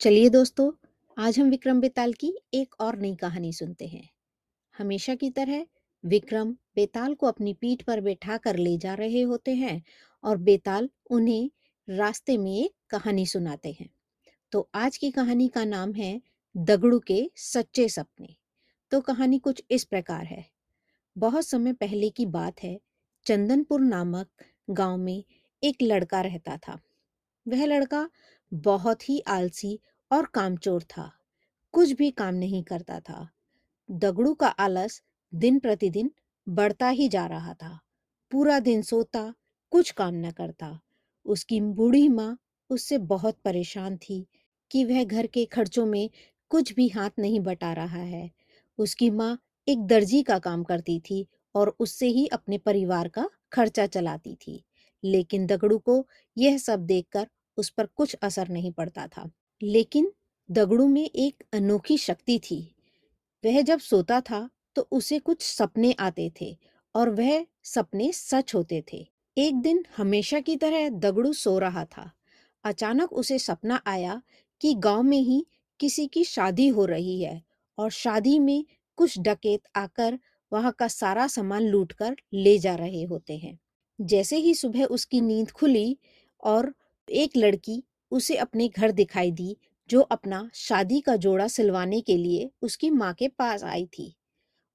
चलिए दोस्तों, आज हम विक्रम बेताल की एक और नई कहानी सुनते हैं। हमेशा की तरह विक्रम बेताल को अपनी पीठ पर बैठा कर ले जा रहे होते हैं और बेताल उन्हें रास्ते में एक कहानी सुनाते हैं। तो आज की कहानी का नाम है दगड़ू के सच्चे सपने। तो कहानी कुछ इस प्रकार है। बहुत समय पहले की बात है, चंदनपुर नामक गाँव में एक लड़का रहता था। वह लड़का बहुत ही आलसी और कामचोर था, कुछ भी काम नहीं करता था। दगड़ू का आलस दिन प्रतिदिन बढ़ता ही जा रहा था। पूरा दिन सोता, कुछ काम न करता। उसकी बूढ़ी माँ उससे बहुत परेशान थी कि वह घर के खर्चों में कुछ भी हाथ नहीं बटा रहा है। उसकी माँ एक दर्जी का काम करती थी और उससे ही अपने परिवार का खर्चा चलाती थी। लेकिन दगड़ू को यह सब देखकर उस पर कुछ असर नहीं पड़ता था। लेकिन दगड़ू में एक अनोखी शक्ति थी। वह जब सोता था तो उसे कुछ सपने आते थे और वह सपने सच होते थे। एक दिन हमेशा की तरह दगड़ू सो रहा था। अचानक उसे सपना आया कि गाँव में ही किसी की शादी हो रही है और शादी में कुछ डकैत आकर वहाँ का सारा सामान लूटकर ले जा रहे होते हैं। जैसे ही सुबह उसकी नींद खुली और एक लड़की उसे अपने घर दिखाई दी, जो अपना शादी का जोड़ा सिलवाने के लिए उसकी माँ के पास आई थी।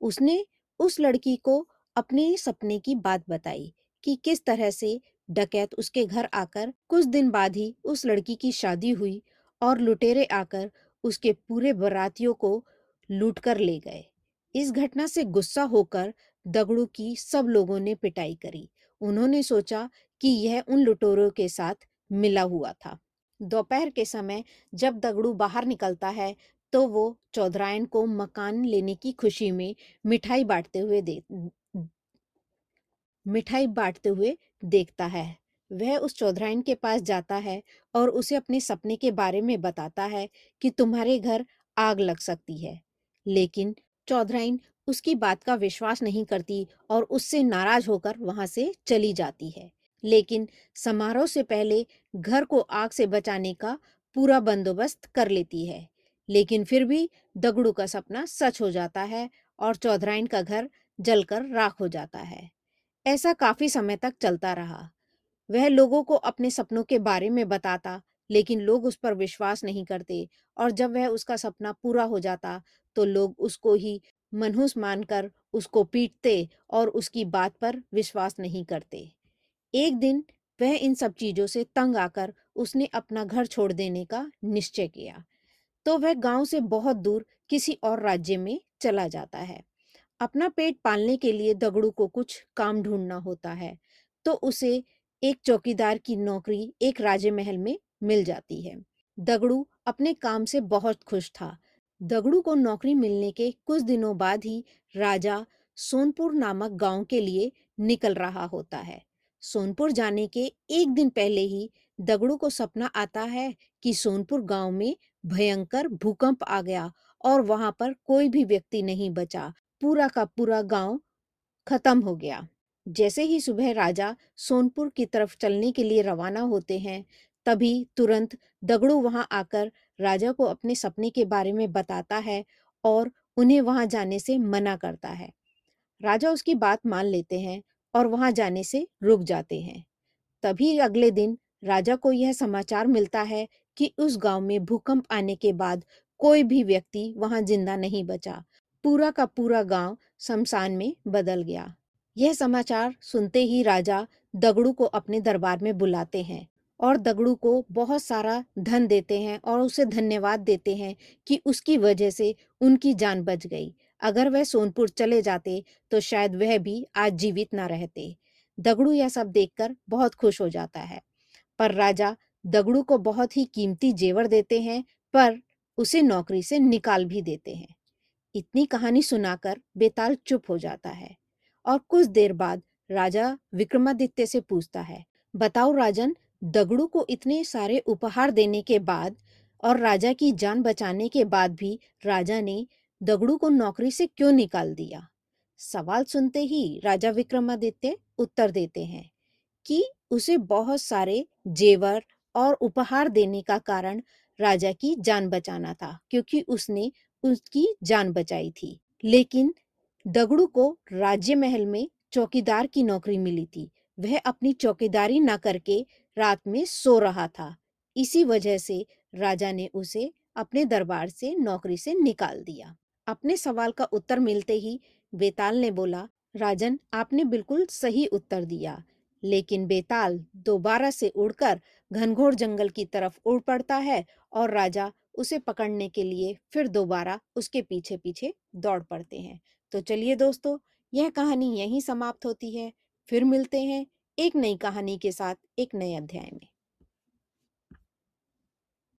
उसने उस लड़की को अपने सपने की बात बताई कि किस तरह से डकैत उसके घर आकर कुछ दिन बाद ही उस लड़की की शादी हुई और लुटेरे आकर उसके पूरे बरातियों को लूट कर ले गए। इस घटना से गुस्सा होकर दगड़ू की सब लोगों ने पिटाई करी। उन्होंने सोचा कि यह उन लुटेरों के साथ मिला हुआ था। दोपहर के समय जब दगड़ू बाहर निकलता है तो वो चौधरायन को मकान लेने की खुशी में मिठाई बांटते हुए दे, मिठाई बांटते हुए देखता है। वह उस चौधरायन के पास जाता है और उसे अपने सपने के बारे में बताता है कि तुम्हारे घर आग लग सकती है। लेकिन चौधराइन उसकी बात का विश्वास नहीं करती और उससे नाराज़ होकर वहाँ से चली जाती है। लेकिन समारोह से पहले घर को आग से बचाने का पूरा बंदोबस्त कर लेती है। लेकिन फिर भी दगड़ू का सपना सच हो जाता है और चौधराइन का घर जलकर राख हो जाता है। ऐसा काफ़ी समय तक चलता रहा। वह लोगों को अपने सपनों के बारे में बताता, लेकिन लोग उस पर विश्वास नहीं करते और जब वह उसका सपना पूरा हो जाता तो लोग उसको ही मनहूस मानकर उसको पीटते और उसकी बात पर विश्वास नहीं करते। एक दिन वह इन सब चीज़ों से तंग आकर उसने अपना घर छोड़ देने का निश्चय किया। तो वह गाँव से बहुत दूर किसी और राज्य में चला जाता है। अपना पेट पालने के लिए दगड़ू को कुछ काम ढूंढना होता है तो उसे एक चौकीदार की नौकरी एक राजे महल में मिल जाती है। दगड़ू अपने काम से बहुत खुश था। दगड़ू को नौकरी मिलने के कुछ दिनों बाद ही राजा सोनपुर नामक गाँव के लिए निकल रहा होता है। सोनपुर जाने के एक दिन पहले ही दगड़ू को सपना आता है कि सोनपुर गाँव में भयंकर भूकंप आ गया और वहाँ पर कोई भी व्यक्ति नहीं बचा। पूरा का पूरा गाँव खत्म हो गया। जैसे ही सुबह राजा सोनपुर की तरफ़ चलने के लिए रवाना होते हैं, तभी तुरंत दगड़ू वहाँ आकर राजा को अपने सपने के बारे में बताता है और उन्हें वहाँ जाने से मना करता है। राजा उसकी बात मान लेते हैं और वहाँ जाने से रुक जाते हैं। तभी अगले दिन राजा को यह समाचार मिलता है कि उस गाँव में भूकंप आने के बाद कोई भी व्यक्ति वहाँ ज़िंदा नहीं बचा। पूरा का पूरा गाँव शमशान में बदल गया। यह समाचार सुनते ही राजा दगड़ू को अपने दरबार में बुलाते हैं और दगड़ू को बहुत सारा धन देते हैं और उसे धन्यवाद देते हैं कि उसकी वजह से उनकी जान बच गई। अगर वह सोनपुर चले जाते तो शायद वह भी आज जीवित न रहते। दगड़ू यह सब देखकर बहुत खुश हो जाता है। पर राजा दगड़ू को बहुत ही कीमती जेवर देते हैं, पर उसे नौकरी से निकाल भी देते हैं। इतनी कहानी सुनाकर बेताल चुप हो जाता है और कुछ देर बाद राजा विक्रमादित्य से पूछता है, बताओ राजन, दगड़ू को इतने सारे उपहार देने के बाद और राजा की जान बचाने के बाद भी राजा ने दगड़ू को नौकरी से क्यों निकाल दिया? सवाल सुनते ही राजा विक्रमादित्य उत्तर देते हैं कि उसे बहुत सारे जेवर और उपहार देने का कारण राजा की जान बचाना था, क्योंकि उसने उसकी जान बचाई थी। लेकिन दगड़ू को राज्य महल में चौकीदार की नौकरी मिली थी। वह अपनी चौकीदारी न करके रात में सो रहा था। इसी वजह से राजा ने उसे अपने दरबार से नौकरी से निकाल दिया। अपने सवाल का उत्तर मिलते ही बेताल ने बोला, राजन, आपने बिल्कुल सही उत्तर दिया। लेकिन बेताल दोबारा से उड़कर घनघोर जंगल की तरफ़ उड़ पड़ता है और राजा उसे पकड़ने के लिए फिर दोबारा उसके पीछे पीछे दौड़ पड़ते हैं। तो चलिए दोस्तों, यह कहानी यहीं समाप्त होती है। फिर मिलते हैं एक नई कहानी के साथ एक नए अध्याय में।